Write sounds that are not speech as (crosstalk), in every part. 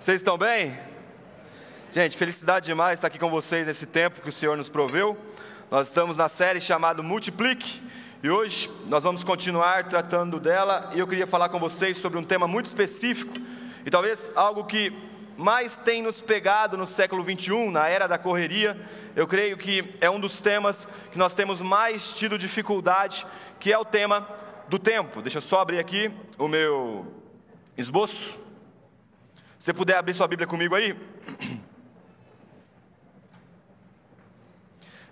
Vocês estão bem? Gente, felicidade demais estar aqui com vocês nesse tempo que o Senhor nos proveu. Nós estamos na série chamada Multiplique e hoje nós vamos continuar tratando dela e eu queria falar com vocês sobre um tema muito específico e talvez algo que mais tem nos pegado no século 21, na era da correria. Eu creio que é um dos temas que nós temos mais tido dificuldade, que é o tema do tempo. Deixa eu só abrir aqui o meu esboço. Você puder abrir sua Bíblia comigo aí.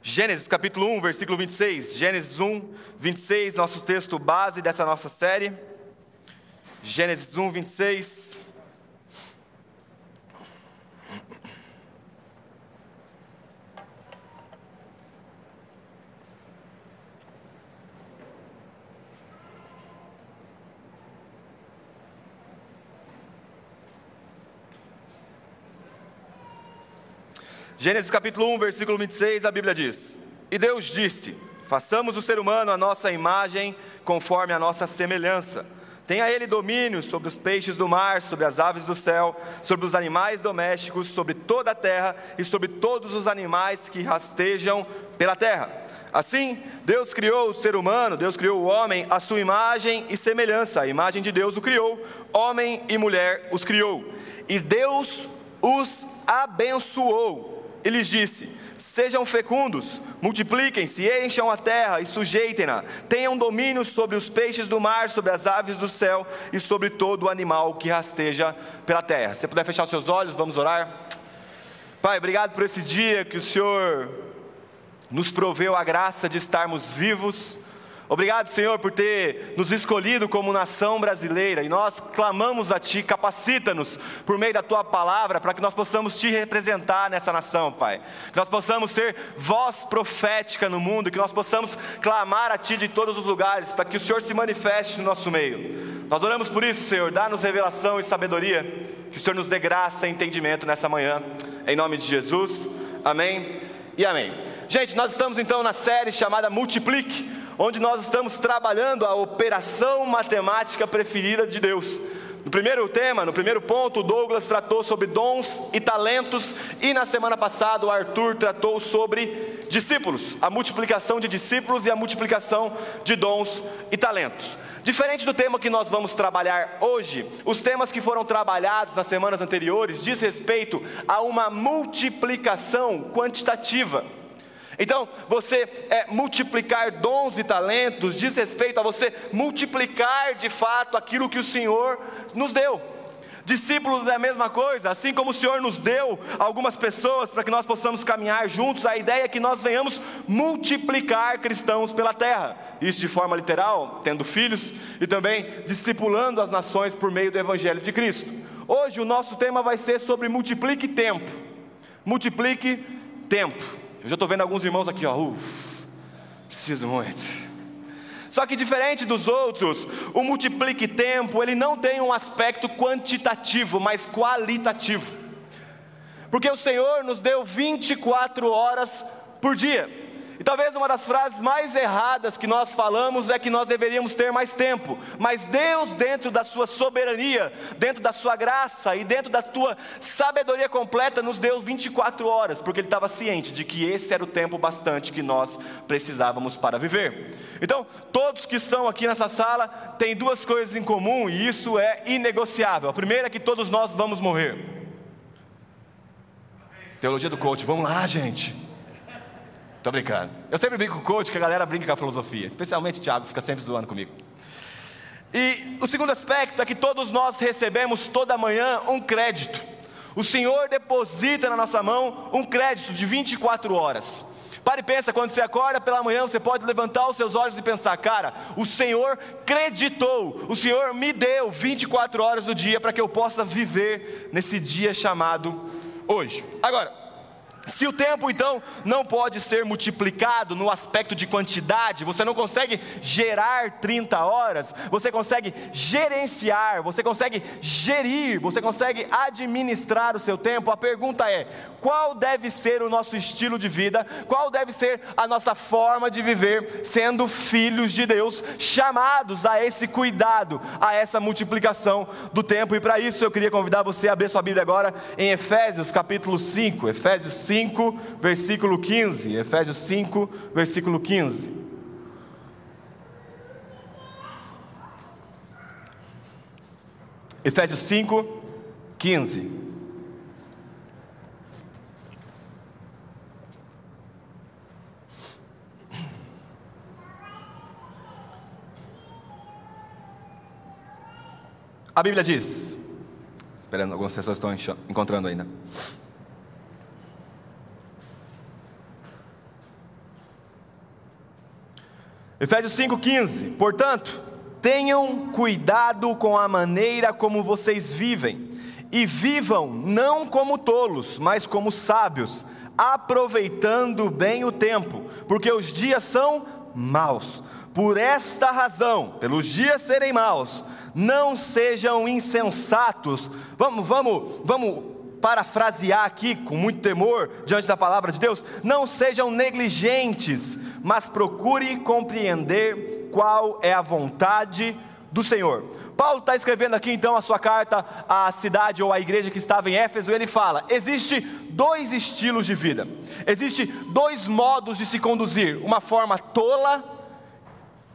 Gênesis capítulo 1, versículo 26. Gênesis 1, 26, nosso texto base dessa nossa série. Gênesis 1, 26. Gênesis capítulo 1, versículo 26, a Bíblia diz: E Deus disse: Façamos o ser humano a nossa imagem, conforme a nossa semelhança. Tenha ele domínio sobre os peixes do mar, sobre as aves do céu, sobre os animais domésticos, sobre toda a terra e sobre todos os animais que rastejam pela terra. Assim, Deus criou o ser humano, Deus criou o homem à sua imagem e semelhança. A imagem de Deus o criou, homem e mulher os criou. E Deus os abençoou e lhes disse: Sejam fecundos, multipliquem-se, encham a terra e sujeitem-na, tenham domínio sobre os peixes do mar, sobre as aves do céu e sobre todo animal que rasteja pela terra. Se puder fechar seus olhos, vamos orar. Pai, obrigado por esse dia que o Senhor nos proveu a graça de estarmos vivos Obrigado, Senhor, por ter nos escolhido como nação brasileira e nós clamamos a Ti, capacita-nos por meio da Tua palavra para que nós possamos Te representar nessa nação, Pai. Que nós possamos ser voz profética no mundo, que nós possamos clamar a Ti de todos os lugares para que o Senhor se manifeste no nosso meio. Nós oramos por isso, Senhor, dá-nos revelação e sabedoria, que o Senhor nos dê graça e entendimento nessa manhã, em nome de Jesus. Amém e amém. Gente, nós estamos então na série chamada Multiplique onde nós estamos trabalhando a operação matemática preferida de Deus. No primeiro tema, no primeiro ponto, o Douglas tratou sobre dons e talentos, e na semana passada o Arthur tratou sobre discípulos, a multiplicação de discípulos e a multiplicação de dons e talentos. Diferente do tema que nós vamos trabalhar hoje, os temas que foram trabalhados nas semanas anteriores diz respeito a uma multiplicação quantitativa. Então, você é, multiplicar dons e talentos diz respeito a você multiplicar de fato aquilo que o Senhor nos deu. Discípulos é a mesma coisa, assim como o Senhor nos deu algumas pessoas para que nós possamos caminhar juntos, a ideia é que nós venhamos multiplicar cristãos pela terra, isso de forma literal, tendo filhos e também discipulando as nações por meio do Evangelho de Cristo. Hoje o nosso tema vai ser sobre multiplique tempo. Multiplique tempo. Eu já estou vendo alguns irmãos aqui, ó. Uf, preciso muito. Só que diferente dos outros, o multiplique tempo, ele não tem um aspecto quantitativo, mas qualitativo. Porque o Senhor nos deu 24 horas por dia. E talvez uma das frases mais erradas que nós falamos é que nós deveríamos ter mais tempo, mas Deus, dentro da Sua soberania, dentro da Sua graça e dentro da Tua sabedoria completa, nos deu 24 horas, porque Ele estava ciente de que esse era o tempo bastante que nós precisávamos para viver. Então, todos que estão aqui nessa sala têm duas coisas em comum e isso é inegociável. A primeira é que todos nós vamos morrer. Teologia do coach, vamos lá, gente. Tô brincando. Eu sempre brinco com o coach, que a galera brinca com a filosofia. Especialmente o Thiago, fica sempre zoando comigo. E o segundo aspecto é que todos nós recebemos toda manhã um crédito. O Senhor deposita na nossa mão um crédito de 24 horas. Pare e pensa, quando você acorda pela manhã, você pode levantar os seus olhos e pensar, cara, o Senhor creditou, o Senhor me deu 24 horas do dia para que eu possa viver nesse dia chamado hoje. Agora, Se o tempo então não pode ser multiplicado no aspecto de quantidade, você não consegue gerar 30 horas, você consegue gerenciar, você consegue gerir, você consegue administrar o seu tempo. A pergunta é: qual deve ser o nosso estilo de vida? Qual deve ser a nossa forma de viver, sendo filhos de Deus, chamados a esse cuidado, a essa multiplicação do tempo? E para isso eu queria convidar você a abrir sua Bíblia agora em Efésios capítulo 5, Efésios 5. 5, versículo 15. Efésios 5, versículo 15. Efésios 5, 15. A Bíblia diz, esperando, algumas pessoas estão encontrando ainda. Efésios 5,15: Portanto, tenham cuidado com a maneira como vocês vivem, e vivam não como tolos, mas como sábios, aproveitando bem o tempo, porque os dias são maus. Por esta razão, pelos dias serem maus, não sejam insensatos. Vamos, vamos, vamos parafrasear aqui com muito temor diante da palavra de Deus, não sejam negligentes, mas procure compreender qual é a vontade do Senhor. Paulo está escrevendo aqui então a sua carta à cidade ou à igreja que estava em Éfeso, e ele fala: existe dois estilos de vida, existe dois modos de se conduzir, uma forma tola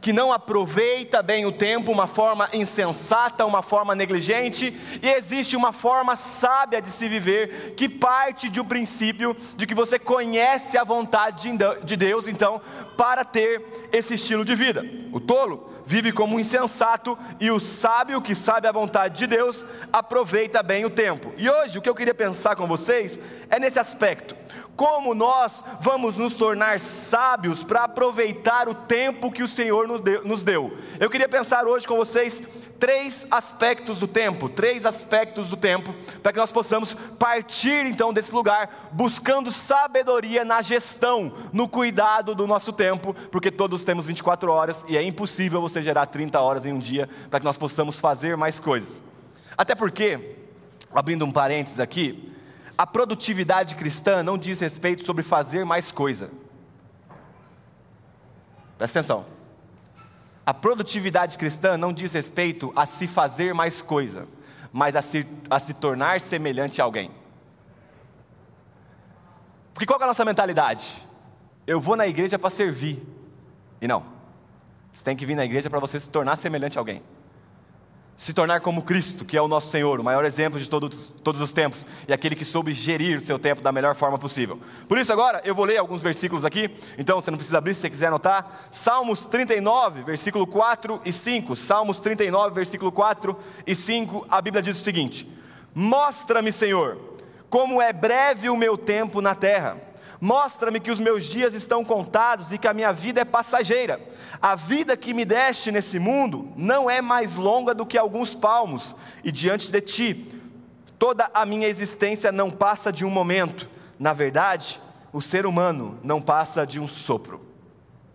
que não aproveita bem o tempo, uma forma insensata, uma forma negligente, e existe uma forma sábia de se viver, que parte do princípio de que você conhece a vontade de Deus, então, para ter esse estilo de vida. O tolo vive como um insensato, e o sábio, que sabe a vontade de Deus, aproveita bem o tempo. E hoje o que eu queria pensar com vocês é nesse aspecto. Como nós vamos nos tornar sábios para aproveitar o tempo que o Senhor nos deu? Eu queria pensar hoje com vocês três aspectos do tempo, três aspectos do tempo, para que nós possamos partir então desse lugar buscando sabedoria na gestão, no cuidado do nosso tempo, porque todos temos 24 horas e é impossível você gerar 30 horas em um dia para que nós possamos fazer mais coisas. Até porque, abrindo um parênteses aqui, a produtividade cristã não diz respeito sobre fazer mais coisa. Presta atenção. A produtividade cristã não diz respeito a se fazer mais coisa, mas a se, a se tornar semelhante a alguém. Porque qual é a nossa mentalidade? Eu vou na igreja para servir. E não. Você tem que vir na igreja para você se tornar semelhante a alguém se tornar como Cristo, que é o nosso Senhor, o maior exemplo de todos, todos os tempos, e aquele que soube gerir o seu tempo da melhor forma possível. Por isso, agora, eu vou ler alguns versículos aqui, então você não precisa abrir se você quiser anotar. Salmos 39, versículo 4 e 5. Salmos 39, versículo 4 e 5, a Bíblia diz o seguinte: Mostra-me, Senhor, como é breve o meu tempo na terra Mostra-me que os meus dias estão contados e que a minha vida é passageira. A vida que me deste nesse mundo não é mais longa do que alguns palmos, e diante de ti, toda a minha existência não passa de um momento. Na verdade, o ser humano não passa de um sopro.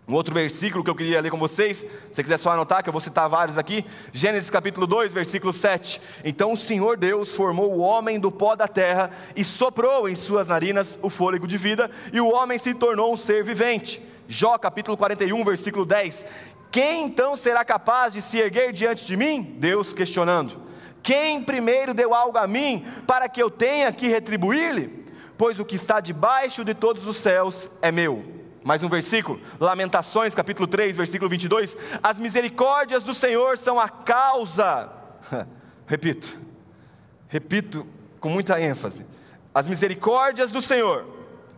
Um outro versículo que eu queria ler com vocês, se quiser só anotar, que eu vou citar vários aqui, Gênesis capítulo 2, versículo 7. Então o Senhor Deus formou o homem do pó da terra e soprou em suas narinas o fôlego de vida, e o homem se tornou um ser vivente. Jó capítulo 41, versículo 10. Quem então será capaz de se erguer diante de mim? Deus questionando. Quem primeiro deu algo a mim para que eu tenha que retribuir-lhe? Pois o que está debaixo de todos os céus é meu mais um versículo, Lamentações, capítulo 3, versículo 22. As misericórdias do Senhor são a causa, (laughs) repito, repito com muita ênfase. As misericórdias do Senhor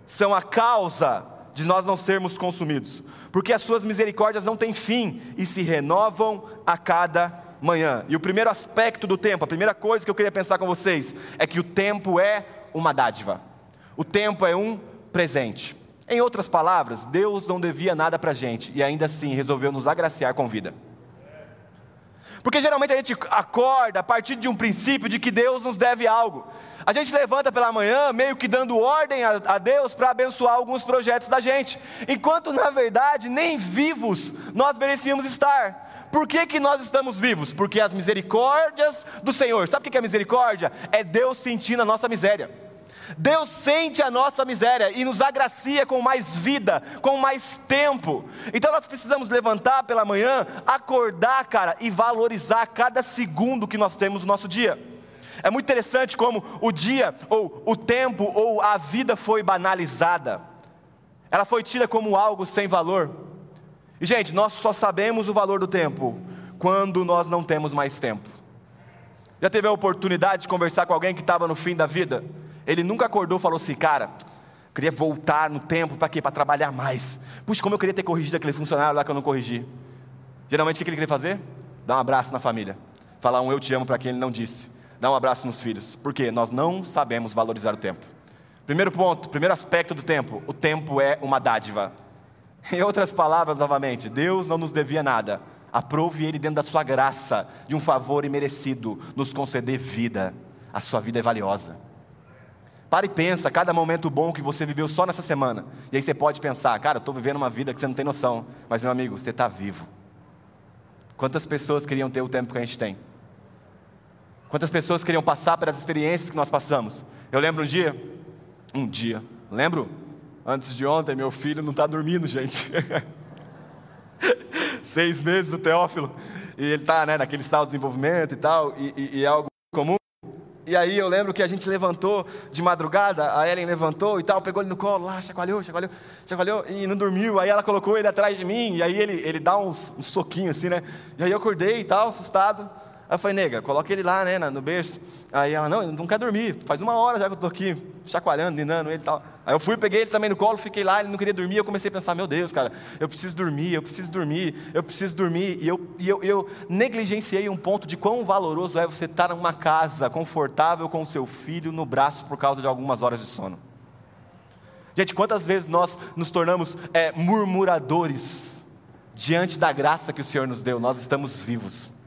são a causa de nós não sermos consumidos, porque as suas misericórdias não têm fim e se renovam a cada manhã. E o primeiro aspecto do tempo, a primeira coisa que eu queria pensar com vocês, é que o tempo é uma dádiva, o tempo é um presente. Em outras palavras, Deus não devia nada para a gente e ainda assim resolveu nos agraciar com vida. Porque geralmente a gente acorda a partir de um princípio de que Deus nos deve algo. A gente levanta pela manhã meio que dando ordem a, a Deus para abençoar alguns projetos da gente, enquanto na verdade nem vivos nós merecíamos estar. Por que, que nós estamos vivos? Porque as misericórdias do Senhor. Sabe o que é misericórdia? É Deus sentindo a nossa miséria. Deus sente a nossa miséria e nos agracia com mais vida, com mais tempo. Então nós precisamos levantar pela manhã, acordar, cara, e valorizar cada segundo que nós temos no nosso dia. É muito interessante como o dia, ou o tempo, ou a vida foi banalizada. Ela foi tida como algo sem valor. E, gente, nós só sabemos o valor do tempo quando nós não temos mais tempo. Já teve a oportunidade de conversar com alguém que estava no fim da vida? Ele nunca acordou e falou assim, cara, queria voltar no tempo para quê? Para trabalhar mais. Puxa, como eu queria ter corrigido aquele funcionário lá que eu não corrigi. Geralmente o que ele queria fazer? Dar um abraço na família. Falar um eu te amo para quem ele não disse. Dar um abraço nos filhos. Por quê? Nós não sabemos valorizar o tempo. Primeiro ponto, primeiro aspecto do tempo: o tempo é uma dádiva. (laughs) Em outras palavras, novamente, Deus não nos devia nada. Aprove Ele dentro da sua graça, de um favor imerecido, nos conceder vida. A sua vida é valiosa. Para e pensa, cada momento bom que você viveu só nessa semana. E aí você pode pensar, cara, eu estou vivendo uma vida que você não tem noção. Mas, meu amigo, você está vivo. Quantas pessoas queriam ter o tempo que a gente tem? Quantas pessoas queriam passar pelas experiências que nós passamos? Eu lembro um dia, um dia, lembro? Antes de ontem, meu filho não está dormindo, gente. (laughs) Seis meses o Teófilo. E ele está né, naquele salto de desenvolvimento e tal, e, e, e é algo comum. E aí eu lembro que a gente levantou de madrugada, a Ellen levantou e tal, pegou ele no colo lá, chacoalhou, chacoalhou, chacoalhou e não dormiu. Aí ela colocou ele atrás de mim, e aí ele, ele dá uns, uns soquinhos assim, né? E aí eu acordei e tal, assustado. Aí eu falei, nega, coloca ele lá, né, no berço. Aí ela, não, ele não quer dormir, faz uma hora já que eu estou aqui, chacoalhando, ninando ele e tal. Aí eu fui, peguei ele também no colo, fiquei lá, ele não queria dormir, eu comecei a pensar, meu Deus, cara, eu preciso dormir, eu preciso dormir, eu preciso dormir. E eu, e eu, eu negligenciei um ponto de quão valoroso é você estar numa casa confortável com o seu filho no braço por causa de algumas horas de sono. Gente, quantas vezes nós nos tornamos é, murmuradores diante da graça que o Senhor nos deu, nós estamos vivos.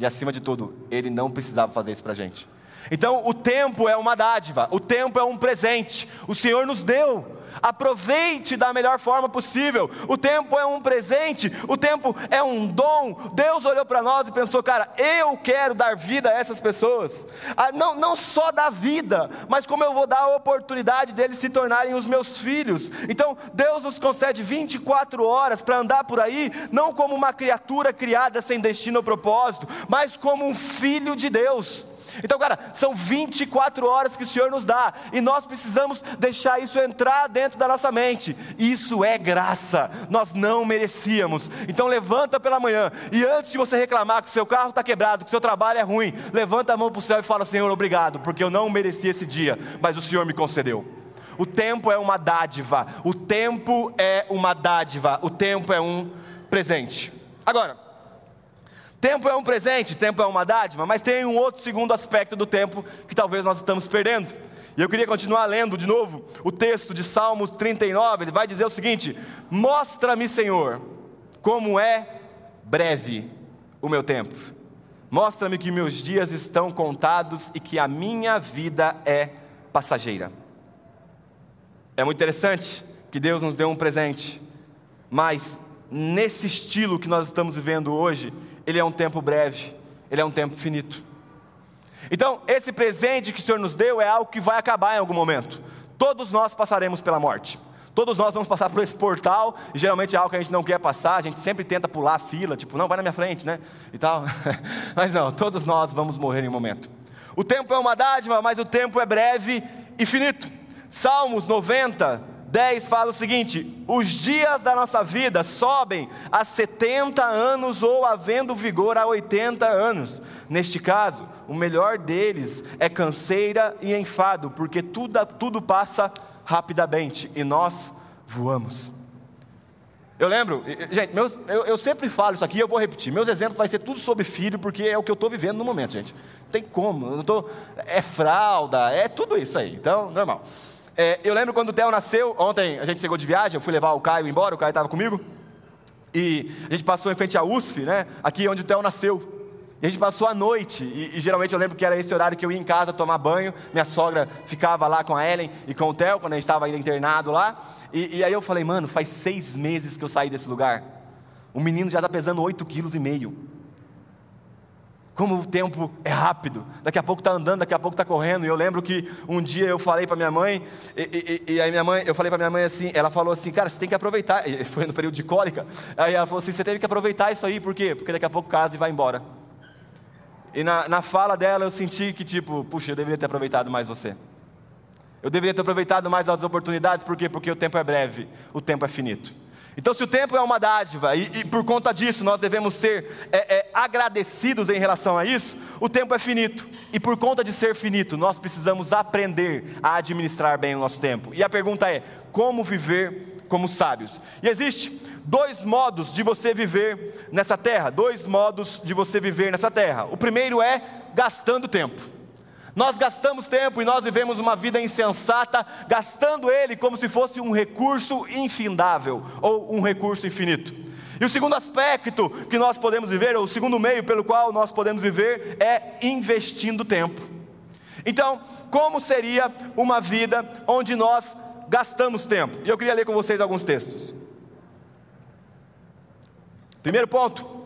E acima de tudo, Ele não precisava fazer isso para a gente. Então, o tempo é uma dádiva, o tempo é um presente, o Senhor nos deu. Aproveite da melhor forma possível. O tempo é um presente, o tempo é um dom. Deus olhou para nós e pensou, cara, eu quero dar vida a essas pessoas. Ah, não, não só dar vida, mas como eu vou dar a oportunidade deles se tornarem os meus filhos. Então, Deus nos concede 24 horas para andar por aí, não como uma criatura criada sem destino ou propósito, mas como um filho de Deus. Então, cara, são 24 horas que o Senhor nos dá, e nós precisamos deixar isso entrar dentro da nossa mente. Isso é graça, nós não merecíamos. Então, levanta pela manhã, e antes de você reclamar que o seu carro está quebrado, que o seu trabalho é ruim, levanta a mão para o céu e fala: Senhor, obrigado, porque eu não mereci esse dia, mas o Senhor me concedeu. O tempo é uma dádiva, o tempo é uma dádiva, o tempo é um presente. Agora, Tempo é um presente, tempo é uma dádiva, mas tem um outro segundo aspecto do tempo que talvez nós estamos perdendo. E eu queria continuar lendo de novo o texto de Salmo 39, ele vai dizer o seguinte: Mostra-me, Senhor, como é breve o meu tempo. Mostra-me que meus dias estão contados e que a minha vida é passageira. É muito interessante que Deus nos deu um presente, mas nesse estilo que nós estamos vivendo hoje, ele é um tempo breve, ele é um tempo finito. Então, esse presente que o Senhor nos deu é algo que vai acabar em algum momento. Todos nós passaremos pela morte. Todos nós vamos passar por esse portal, e geralmente é algo que a gente não quer passar, a gente sempre tenta pular a fila, tipo, não, vai na minha frente, né? E tal. (laughs) mas não, todos nós vamos morrer em um momento. O tempo é uma dádiva, mas o tempo é breve e finito. Salmos 90, 10 fala o seguinte: os dias da nossa vida sobem a 70 anos ou havendo vigor a 80 anos. Neste caso, o melhor deles é canseira e enfado, porque tudo, tudo passa rapidamente e nós voamos. Eu lembro, gente, meus, eu, eu, sempre falo isso aqui, eu vou repetir. Meus exemplos vai ser tudo sobre filho, porque é o que eu estou vivendo no momento, gente. Não tem como, não tô, é fralda, é tudo isso aí. Então, normal. É, eu lembro quando o Theo nasceu, ontem a gente chegou de viagem, eu fui levar o Caio embora, o Caio estava comigo. E a gente passou em frente à USF, né? Aqui onde o Theo nasceu. E a gente passou a noite, e, e, geralmente eu lembro que era esse horário que eu ia em casa tomar banho, minha sogra ficava lá com a Ellen e com o Theo, quando a gente estava ainda internado lá. E, e, aí eu falei, mano, faz seis meses que eu saí desse lugar. O menino já está pesando oito quilos e meio. Como o tempo é rápido, daqui a pouco está andando, daqui a pouco está correndo. E eu lembro que um dia eu falei para minha mãe, e, e, e, aí minha mãe, eu falei para minha mãe assim, ela falou assim, cara, você tem que aproveitar. E foi no período de cólica. Aí ela falou assim, você teve que aproveitar isso aí, por quê? Porque daqui a pouco casa e vai embora. E na, na fala dela eu senti que, tipo, puxa, eu deveria ter aproveitado mais você. Eu deveria ter aproveitado mais as oportunidades, por quê? Porque o tempo é breve, o tempo é finito. Então, se o tempo é uma dádiva, e, e por conta disso nós devemos ser é, é, agradecidos em relação a isso, o tempo é finito. E por conta de ser finito, nós precisamos aprender a administrar bem o nosso tempo. E a pergunta é: como viver como sábios? E existe dois modos de você viver nessa terra, dois modos de você viver nessa terra. O primeiro é gastando tempo. Nós gastamos tempo e nós vivemos uma vida insensata, gastando ele como se fosse um recurso infindável ou um recurso infinito. E o segundo aspecto que nós podemos viver, ou o segundo meio pelo qual nós podemos viver, é investindo tempo. Então, como seria uma vida onde nós gastamos tempo? E eu queria ler com vocês alguns textos. Primeiro ponto,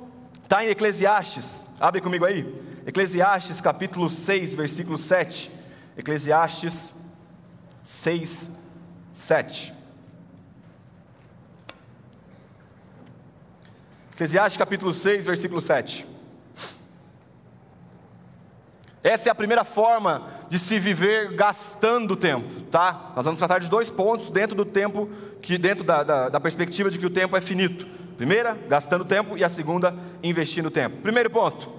está em Eclesiastes, abre comigo aí. Eclesiastes capítulo 6, versículo 7. Eclesiastes 6, 7. Eclesiastes capítulo 6, versículo 7. Essa é a primeira forma de se viver gastando tempo, tá? Nós vamos tratar de dois pontos dentro do tempo, que dentro da, da, da perspectiva de que o tempo é finito. Primeira, gastando tempo, e a segunda, investindo tempo. Primeiro ponto,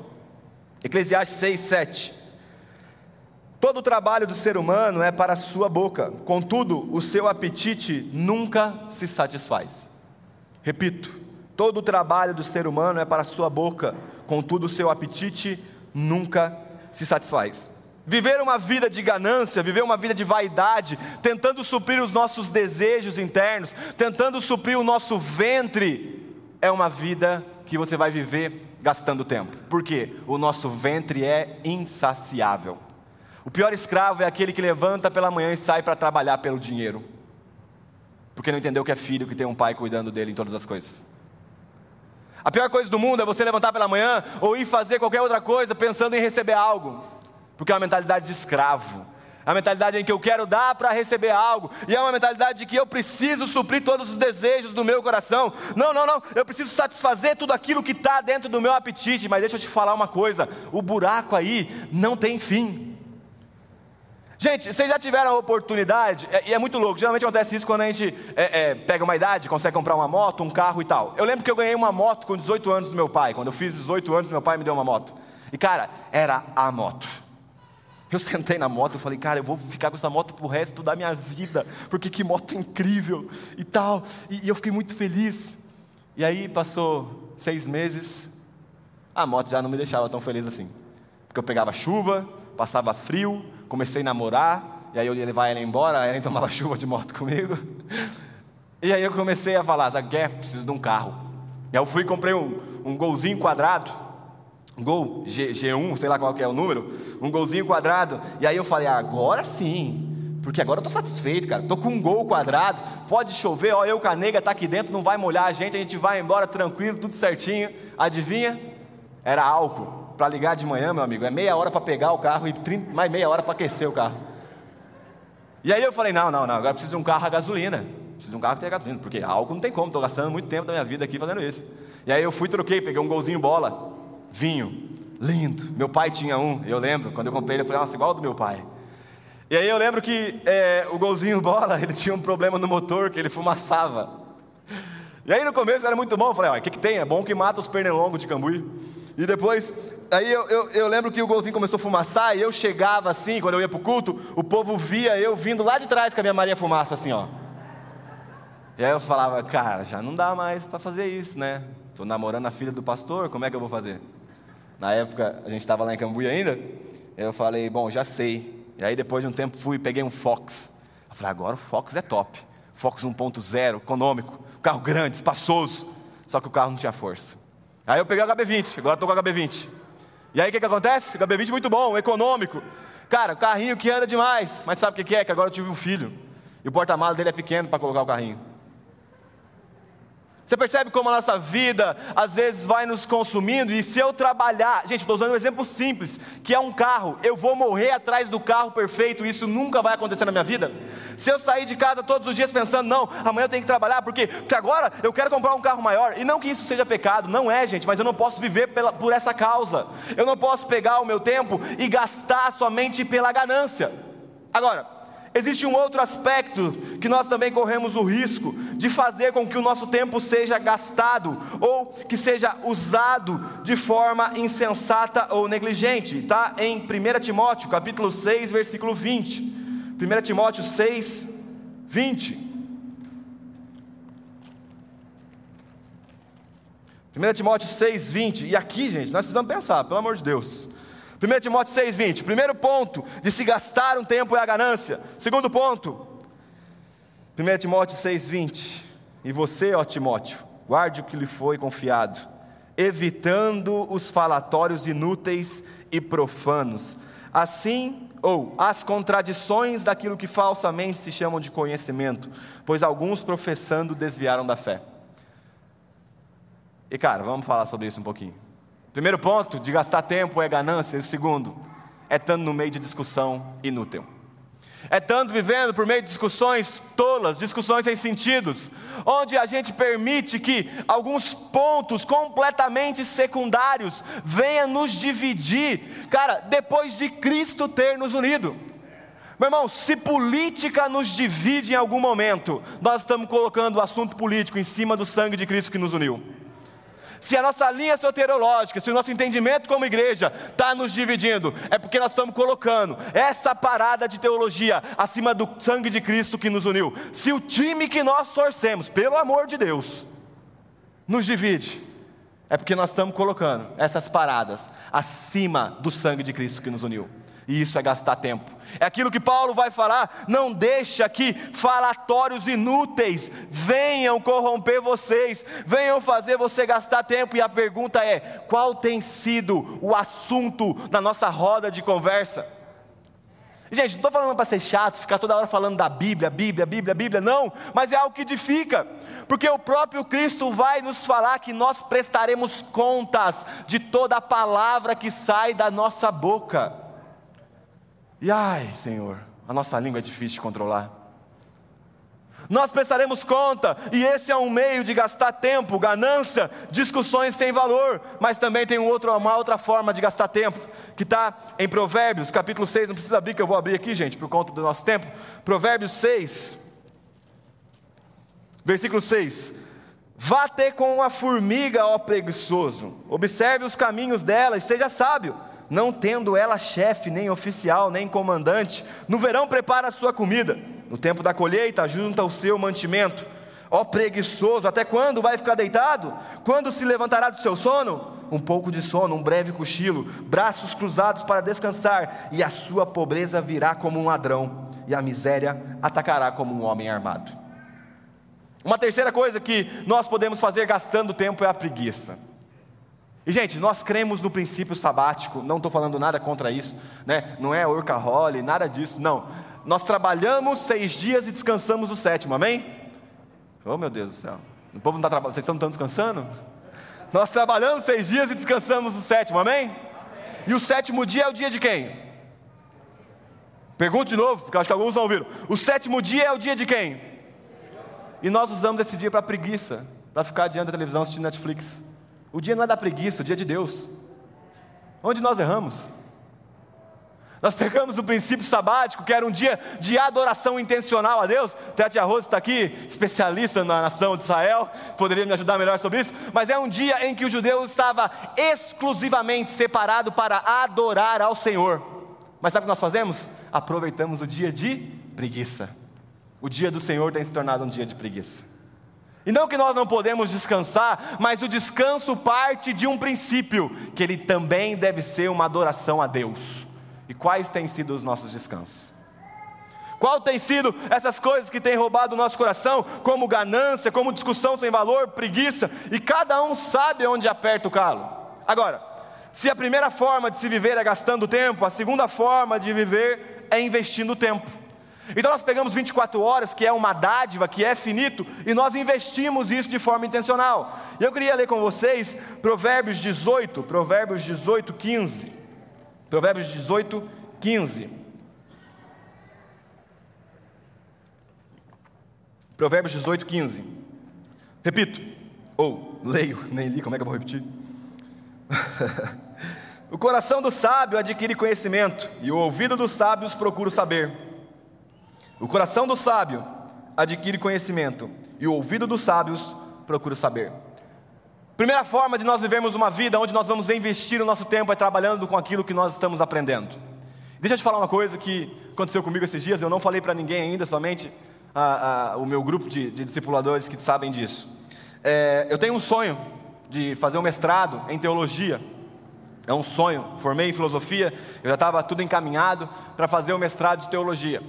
Eclesiastes 6, 7. Todo o trabalho do ser humano é para a sua boca, contudo, o seu apetite nunca se satisfaz. Repito, todo o trabalho do ser humano é para a sua boca, contudo, o seu apetite nunca se satisfaz. Viver uma vida de ganância, viver uma vida de vaidade, tentando suprir os nossos desejos internos, tentando suprir o nosso ventre, é uma vida que você vai viver gastando tempo. Por quê? O nosso ventre é insaciável. O pior escravo é aquele que levanta pela manhã e sai para trabalhar pelo dinheiro. Porque não entendeu que é filho, que tem um pai cuidando dele em todas as coisas. A pior coisa do mundo é você levantar pela manhã ou ir fazer qualquer outra coisa pensando em receber algo. Porque é uma mentalidade de escravo a mentalidade em que eu quero dar para receber algo, e é uma mentalidade de que eu preciso suprir todos os desejos do meu coração. Não, não, não, eu preciso satisfazer tudo aquilo que está dentro do meu apetite, mas deixa eu te falar uma coisa: o buraco aí não tem fim. Gente, vocês já tiveram a oportunidade, é, e é muito louco, geralmente acontece isso quando a gente é, é, pega uma idade, consegue comprar uma moto, um carro e tal. Eu lembro que eu ganhei uma moto com 18 anos do meu pai, quando eu fiz 18 anos, meu pai me deu uma moto. E cara, era a moto. Eu sentei na moto e falei, cara, eu vou ficar com essa moto pro resto da minha vida, porque que moto incrível e tal. E, e eu fiquei muito feliz. E aí passou seis meses, a moto já não me deixava tão feliz assim. Porque eu pegava chuva, passava frio, comecei a namorar, e aí eu ia levar ela embora, ela tomava (laughs) chuva de moto comigo. E aí eu comecei a falar, Zagué, preciso de um carro. E aí eu fui e comprei um, um golzinho quadrado, gol G, G1, sei lá qual que é o número, um golzinho quadrado. E aí eu falei, ah, agora sim, porque agora eu tô satisfeito, cara. Tô com um gol quadrado, pode chover, ó, eu com a nega tá aqui dentro, não vai molhar a gente, a gente vai embora tranquilo, tudo certinho. Adivinha? Era álcool. Para ligar de manhã, meu amigo, é meia hora para pegar o carro e 30, mais meia hora para aquecer o carro. E aí eu falei, não, não, não, agora preciso de um carro a gasolina. Preciso de um carro que tenha gasolina, porque álcool não tem como, estou gastando muito tempo da minha vida aqui fazendo isso. E aí eu fui, troquei, peguei um golzinho bola vinho, lindo. Meu pai tinha um, eu lembro, quando eu comprei ele, eu falei, nossa, igual ao do meu pai. E aí eu lembro que é, o golzinho bola, (laughs) ele tinha um problema no motor, que ele fumaçava. E aí no começo era muito bom, eu falei, o que, que tem? É bom que mata os pernilongos de Cambuí. E depois, aí eu, eu, eu, lembro que o golzinho começou a fumaçar, e eu chegava assim, quando eu ia pro culto, o povo via eu vindo lá de trás com a minha Maria Fumaça, assim, ó. E aí eu falava, cara, já não dá mais para fazer isso, né? Estou namorando a filha do pastor, como é que eu vou fazer? Na época, a gente estava lá em Cambuí ainda. Eu falei, bom, já sei. E aí, depois de um tempo, fui e peguei um Fox. Eu falei, agora o Fox é top. Fox 1.0, econômico, carro grande, espaçoso. Só que o carro não tinha força. Aí eu peguei o HB20, agora estou com o HB20. E aí o que, que acontece? O HB20 muito bom, econômico. Cara, carrinho que anda demais. Mas sabe o que, que é? Que agora eu tive um filho. E o porta-malas dele é pequeno para colocar o carrinho. Você percebe como a nossa vida às vezes vai nos consumindo? E se eu trabalhar, gente, estou usando um exemplo simples, que é um carro, eu vou morrer atrás do carro perfeito, isso nunca vai acontecer na minha vida? Se eu sair de casa todos os dias pensando, não, amanhã eu tenho que trabalhar, porque, porque agora eu quero comprar um carro maior, e não que isso seja pecado, não é, gente, mas eu não posso viver pela, por essa causa, eu não posso pegar o meu tempo e gastar somente pela ganância. Agora, Existe um outro aspecto que nós também corremos o risco de fazer com que o nosso tempo seja gastado ou que seja usado de forma insensata ou negligente. Está em 1 Timóteo, capítulo 6, versículo 20. 1 Timóteo 6, 20. 1 Timóteo 6, 20. E aqui, gente, nós precisamos pensar, pelo amor de Deus. 1 Timóteo 6,20. Primeiro ponto de se gastar um tempo é a ganância. Segundo ponto, 1 Timóteo 6,20. E você, ó Timóteo, guarde o que lhe foi confiado, evitando os falatórios inúteis e profanos. Assim, ou as contradições daquilo que falsamente se chamam de conhecimento, pois alguns professando desviaram da fé. E cara, vamos falar sobre isso um pouquinho. Primeiro ponto de gastar tempo é ganância. O segundo é estando no meio de discussão inútil. É tanto vivendo por meio de discussões tolas, discussões sem sentidos, onde a gente permite que alguns pontos completamente secundários venham nos dividir, cara, depois de Cristo ter nos unido. Meu irmão, se política nos divide em algum momento, nós estamos colocando o assunto político em cima do sangue de Cristo que nos uniu se a nossa linha soterológica, se o nosso entendimento como igreja está nos dividindo, é porque nós estamos colocando essa parada de teologia acima do sangue de Cristo que nos uniu. Se o time que nós torcemos, pelo amor de Deus, nos divide, é porque nós estamos colocando essas paradas acima do sangue de Cristo que nos uniu. E isso é gastar tempo. É aquilo que Paulo vai falar. Não deixa que falatórios inúteis venham corromper vocês, venham fazer você gastar tempo. E a pergunta é: qual tem sido o assunto da nossa roda de conversa? Gente, não estou falando para ser chato, ficar toda hora falando da Bíblia, Bíblia, Bíblia, Bíblia, não, mas é algo que edifica, porque o próprio Cristo vai nos falar que nós prestaremos contas de toda a palavra que sai da nossa boca. E ai, Senhor, a nossa língua é difícil de controlar. Nós prestaremos conta, e esse é um meio de gastar tempo, ganância, discussões sem valor, mas também tem um outro, uma outra forma de gastar tempo, que está em Provérbios, capítulo 6, não precisa abrir, que eu vou abrir aqui, gente, por conta do nosso tempo. Provérbios 6, versículo 6. Vá ter com a formiga, ó preguiçoso, observe os caminhos dela e seja sábio não tendo ela chefe, nem oficial, nem comandante. No verão prepara a sua comida, no tempo da colheita junta o seu mantimento. Ó preguiçoso, até quando vai ficar deitado? Quando se levantará do seu sono? Um pouco de sono, um breve cochilo, braços cruzados para descansar, e a sua pobreza virá como um ladrão, e a miséria atacará como um homem armado. Uma terceira coisa que nós podemos fazer gastando tempo é a preguiça. E, gente, nós cremos no princípio sabático, não estou falando nada contra isso, né? não é orcaholic, nada disso, não. Nós trabalhamos seis dias e descansamos o sétimo, amém? Oh, meu Deus do céu, o povo não está trabalhando, vocês não estão descansando? Nós trabalhamos seis dias e descansamos o sétimo, amém? amém? E o sétimo dia é o dia de quem? Pergunte de novo, porque acho que alguns não ouviram. O sétimo dia é o dia de quem? E nós usamos esse dia para preguiça, para ficar diante da televisão assistindo Netflix. O dia não é da preguiça, o dia é de Deus. Onde nós erramos? Nós pegamos o princípio sabático, que era um dia de adoração intencional a Deus. Até a está aqui, especialista na nação de Israel, poderia me ajudar melhor sobre isso. Mas é um dia em que o judeu estava exclusivamente separado para adorar ao Senhor. Mas sabe o que nós fazemos? Aproveitamos o dia de preguiça. O dia do Senhor tem se tornado um dia de preguiça. E não que nós não podemos descansar, mas o descanso parte de um princípio, que ele também deve ser uma adoração a Deus. E quais têm sido os nossos descansos? Qual tem sido essas coisas que têm roubado o nosso coração, como ganância, como discussão sem valor, preguiça, e cada um sabe onde aperta o calo. Agora, Se a primeira forma de se viver é gastando tempo, a segunda forma de viver é investindo tempo. Então nós pegamos 24 horas, que é uma dádiva, que é finito, e nós investimos isso de forma intencional. E eu queria ler com vocês Provérbios 18, Provérbios 18, 15. Provérbios 18, 15. Provérbios 18, 15. Repito, ou leio, (laughs) nem li, como é que eu vou repetir? (laughs) o coração do sábio adquire conhecimento, e o ouvido dos sábios procura saber. O coração do sábio adquire conhecimento e o ouvido dos sábios procura saber. Primeira forma de nós vivermos uma vida onde nós vamos investir o nosso tempo é trabalhando com aquilo que nós estamos aprendendo. Deixa eu te falar uma coisa que aconteceu comigo esses dias, eu não falei para ninguém ainda, somente a, a, o meu grupo de, de, discipuladores que sabem disso. É, eu tenho um sonho de fazer um mestrado em teologia. É um sonho. Formei em filosofia, eu já estava tudo encaminhado para fazer o mestrado de teologia.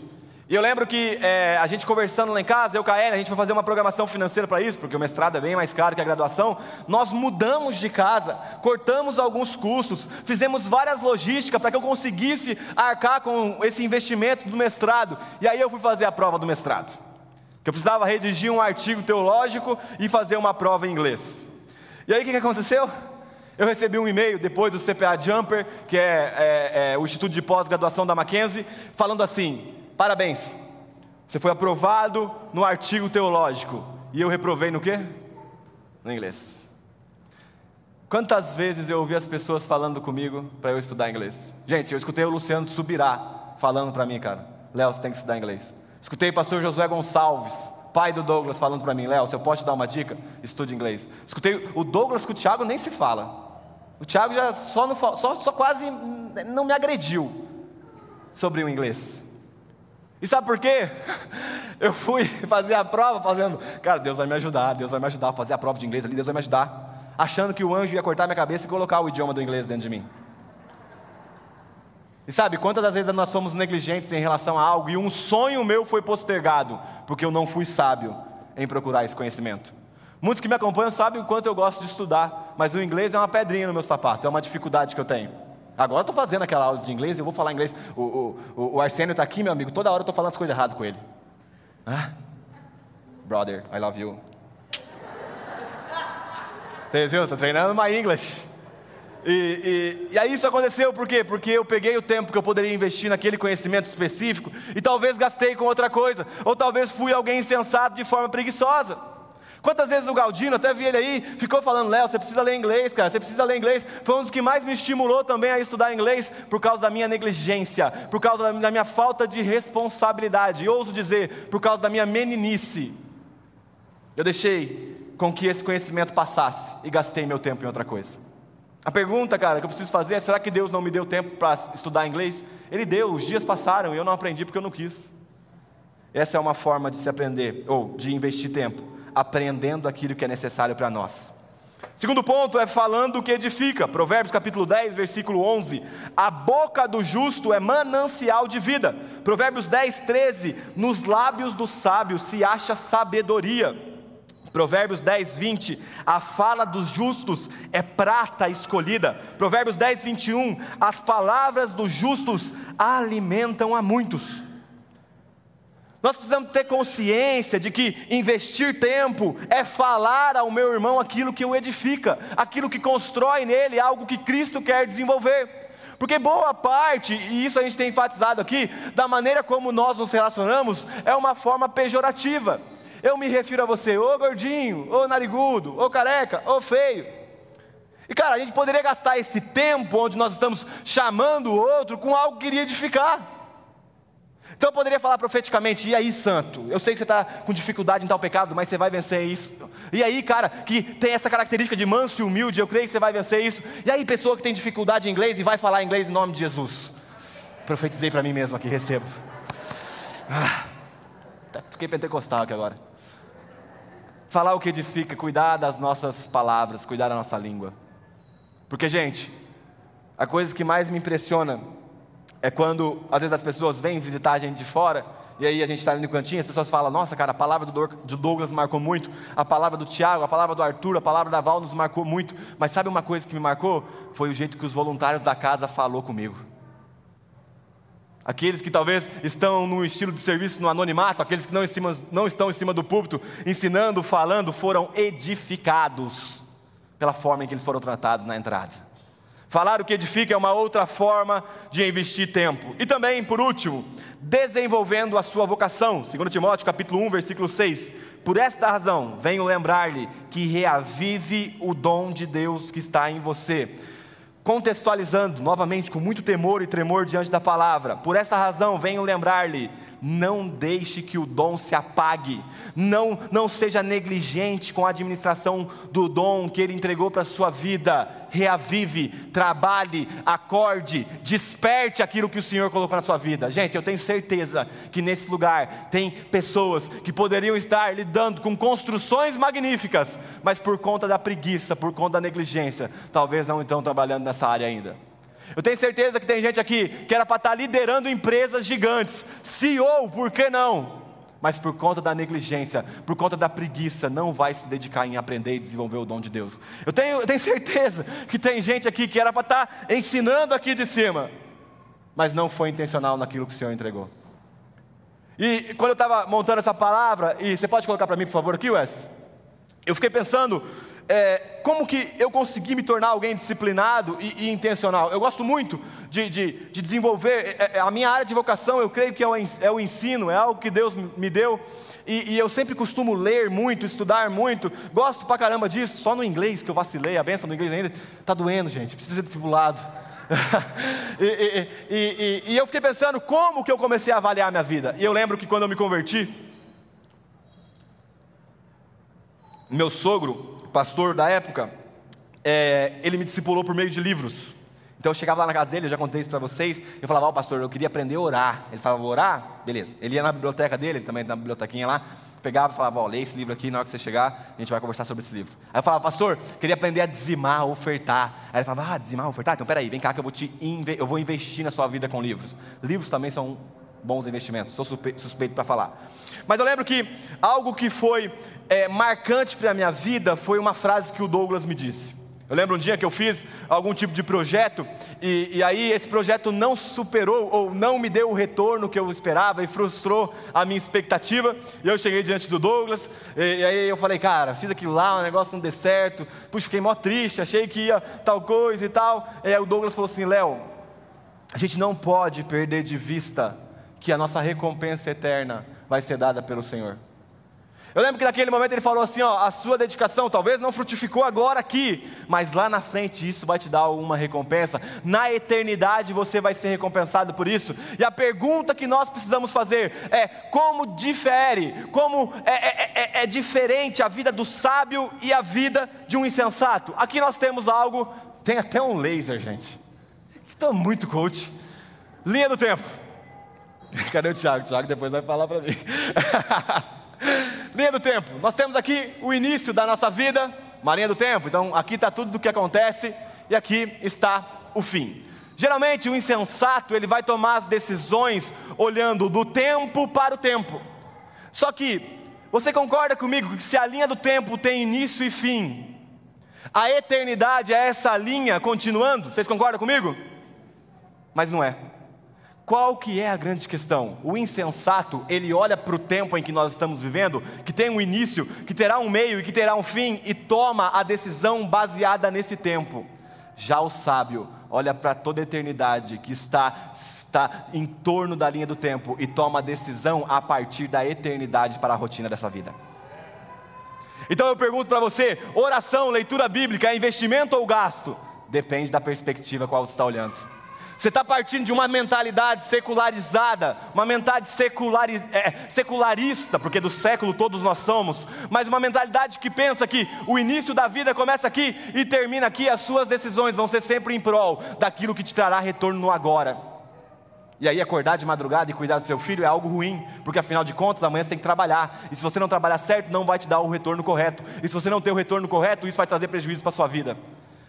E eu lembro que é, a gente conversando lá em casa, eu com a Ellen, a gente foi fazer uma programação financeira para isso, porque o mestrado é bem mais caro que a graduação. Nós mudamos de casa, cortamos alguns custos, fizemos várias logísticas para que eu conseguisse arcar com esse investimento do mestrado. E aí eu fui fazer a prova do mestrado. Que eu precisava redigir um artigo teológico e fazer uma prova em inglês. E aí o que, que aconteceu? Eu recebi um e-mail depois do CPA Jumper, que é, é, é o Instituto de Pós-Graduação da Mackenzie, falando assim: Parabéns. Você foi aprovado no artigo teológico. E eu reprovei no quê? No inglês. Quantas vezes eu ouvi as pessoas falando comigo para eu estudar inglês? Gente, eu escutei o Luciano Subirá falando para mim, cara. Léo, você tem que estudar inglês. Escutei o pastor Josué Gonçalves, pai do Douglas, falando para mim: Léo, se eu posso te dar uma dica, estude inglês. Escutei o Douglas com o Thiago nem se fala. O Thiago já só, só, só quase não me agrediu sobre o inglês. E sabe por quê? (laughs) Eu fui fazer a prova fazendo, cara, Deus vai me ajudar, Deus vai me ajudar a fazer a prova de inglês ali, Deus vai me ajudar. Achando que o anjo ia cortar minha cabeça e colocar o idioma do inglês dentro de mim. E sabe, quantas das vezes nós somos negligentes em relação a algo e um sonho meu foi postergado, porque eu não fui sábio em procurar esse conhecimento. Muitos que me acompanham sabem o quanto eu gosto de estudar, mas o inglês é uma pedrinha no meu sapato, é uma dificuldade que eu tenho. Agora eu estou fazendo aquela aula de inglês, eu vou falar inglês. O, o, o Arsênio está aqui, meu amigo, toda hora eu estou falando as coisas erradas com ele. Ah, brother, I love you. Viu? Estou treinando my English. E, e, e, aí isso aconteceu por quê? Porque eu peguei o tempo que eu poderia investir naquele conhecimento específico e talvez gastei com outra coisa, ou talvez fui alguém insensato de forma preguiçosa. Quantas vezes o Galdino, até vi ele aí, ficou falando, Léo, você precisa ler inglês, cara, você precisa ler inglês. Foi um dos que mais me estimulou também a estudar inglês por causa da minha negligência, por causa da minha falta de responsabilidade, e ouso dizer, por causa da minha meninice. Eu deixei com que esse conhecimento passasse e gastei meu tempo em outra coisa. A pergunta, cara, que eu preciso fazer é: será que Deus não me deu tempo para estudar inglês? Ele deu, os dias passaram e eu não aprendi porque eu não quis. Essa é uma forma de se aprender, ou de investir tempo aprendendo aquilo que é necessário para nós. Segundo ponto é falando o que edifica. Provérbios capítulo 10, versículo 11. A boca do justo é manancial de vida. Provérbios 10, 13. Nos lábios do sábio se acha sabedoria. Provérbios 10, 20. A fala dos justos é prata escolhida. Provérbios 10, 21. As palavras dos justos alimentam a muitos. Nós precisamos ter consciência de que investir tempo é falar ao meu irmão aquilo que o edifica, aquilo que constrói nele algo que Cristo quer desenvolver. Porque boa parte, e isso a gente tem enfatizado aqui, da maneira como nós nos relacionamos, é uma forma pejorativa. Eu me refiro a você, ô gordinho, ô narigudo, ô careca, ô feio. E cara, a gente poderia gastar esse tempo onde nós estamos chamando o outro com algo que iria edificar. Então eu poderia falar profeticamente, e aí, santo? Eu sei que você está com dificuldade em tal pecado, mas você vai vencer isso. E aí, cara, que tem essa característica de manso e humilde, eu creio que você vai vencer isso. E aí, pessoa que tem dificuldade em inglês e vai falar inglês em nome de Jesus. Profetizei para mim mesmo aqui, recebo. Ah, fiquei pentecostal aqui agora. Falar o que edifica, cuidar das nossas palavras, cuidar da nossa língua. Porque, gente, a coisa que mais me impressiona é quando às vezes as pessoas vêm visitar a gente de fora e aí a gente está ali no cantinho, as pessoas falam: Nossa, cara, a palavra do Douglas marcou muito, a palavra do Tiago, a palavra do Arthur, a palavra da Val nos marcou muito. Mas sabe uma coisa que me marcou? Foi o jeito que os voluntários da casa falou comigo. Aqueles que talvez estão no estilo de serviço no anonimato, aqueles que não, cima, não estão em cima do púlpito, ensinando, falando, foram edificados pela forma em que eles foram tratados na entrada. Falar o que edifica é uma outra forma de investir tempo. E também, por último, desenvolvendo a sua vocação. 2 Timóteo capítulo 1, versículo 6. Por esta razão, venho lembrar-lhe que reavive o dom de Deus que está em você contextualizando novamente com muito temor e tremor diante da palavra. Por essa razão, venho lembrar-lhe: não deixe que o dom se apague, não, não seja negligente com a administração do dom que ele entregou para a sua vida. Reavive, trabalhe, acorde, desperte aquilo que o Senhor colocou na sua vida. Gente, eu tenho certeza que nesse lugar tem pessoas que poderiam estar lidando com construções magníficas, mas por conta da preguiça, por conta da negligência, talvez não estão trabalhando nessa área ainda. Eu tenho certeza que tem gente aqui que era para estar tá liderando empresas gigantes, CEO, por que não? Mas por conta da negligência, por conta da preguiça, não vai se dedicar em aprender e desenvolver o dom de Deus. Eu tenho, eu tenho (laughs) certeza que tem gente aqui que era para estar tá ensinando aqui de cima, mas não foi intencional naquilo que o Senhor entregou. E quando eu estava montando essa palavra, e você pode colocar para mim, por favor, aqui, Wes? Eu fiquei pensando é, como que eu consegui me tornar alguém disciplinado e, e intencional? Eu gosto muito de, de, de desenvolver, é, é, a minha área de vocação eu creio que é o, é ensino, é algo que Deus me deu, e, e, eu sempre costumo ler muito, estudar muito, gosto pra caramba disso, só no inglês que eu vacilei, a benção do inglês ainda, está doendo gente, precisa ser discipulado. (laughs) e, e, e eu fiquei pensando como que eu comecei a avaliar minha vida, e eu lembro que quando eu me converti, meu sogro, pastor da época, é, ele me discipulou por meio de livros. Então eu chegava lá na casa dele, eu já contei isso para vocês, eu falava, ó oh, pastor, eu queria aprender a orar. Ele falava, orar? Beleza. Ele ia na biblioteca dele, também na bibliotequinha lá, pegava e falava, ó, oh, lê esse livro aqui, na hora que você chegar, a gente vai conversar sobre esse livro. Aí eu falava, pastor, queria aprender a dizimar, ofertar. Aí ele falava, ah, dizimar, ofertar? Então peraí, vem cá que eu vou, te eu vou investir na sua vida com livros. Livros também são bons investimentos, sou suspeito para falar. Mas eu lembro que algo que foi é, marcante para a minha vida foi uma frase que o Douglas me disse. Eu lembro um dia que eu fiz algum tipo de projeto e, e, aí esse projeto não superou ou não me deu o retorno que eu esperava e frustrou a minha expectativa. E eu cheguei diante do Douglas e, e aí eu falei, cara, fiz aquilo lá, o negócio não deu certo. Puxa, fiquei mó triste, achei que ia tal coisa e tal. E aí o Douglas falou assim, Léo, a gente não pode perder de vista que a nossa recompensa eterna vai ser dada pelo Senhor. Eu lembro que naquele momento ele falou assim: ó, a sua dedicação talvez não frutificou agora aqui, mas lá na frente isso vai te dar uma recompensa. Na eternidade você vai ser recompensado por isso. E a pergunta que nós precisamos fazer é: como difere, como é, é, é, é diferente a vida do sábio e a vida de um insensato? Aqui nós temos algo, tem até um laser, gente. Estou muito coach. Linha do tempo. (laughs) Cadê o Tiago? O Tiago depois vai falar para mim. (laughs) linha do tempo. Nós temos aqui o início da nossa vida, uma linha do tempo. Então aqui está tudo do que acontece e aqui está o fim. Geralmente o insensato ele vai tomar as decisões olhando do tempo para o tempo. Só que você concorda comigo que se a linha do tempo tem início e fim, a eternidade é essa linha continuando? Vocês concordam comigo? Mas não é. Qual que é a grande questão? O insensato, ele olha para o tempo em que nós estamos vivendo, que tem um início, que terá um meio e que terá um fim, e toma a decisão baseada nesse tempo. Já o sábio olha para toda a eternidade que está, está em torno da linha do tempo e toma a decisão a partir da eternidade para a rotina dessa vida. Então eu pergunto para você: oração, leitura bíblica, é investimento ou gasto? Depende da perspectiva qual você está olhando. Você está partindo de uma mentalidade secularizada, uma mentalidade é, secularista, porque do século todos nós somos, mas uma mentalidade que pensa que o início da vida começa aqui e termina aqui, as suas decisões vão ser sempre em prol daquilo que te trará retorno no agora. E aí acordar de madrugada e cuidar do seu filho é algo ruim, porque afinal de contas amanhã você tem que trabalhar, e se você não trabalhar certo, não vai te dar o retorno correto, e se você não ter o retorno correto, isso vai trazer prejuízo para a sua vida.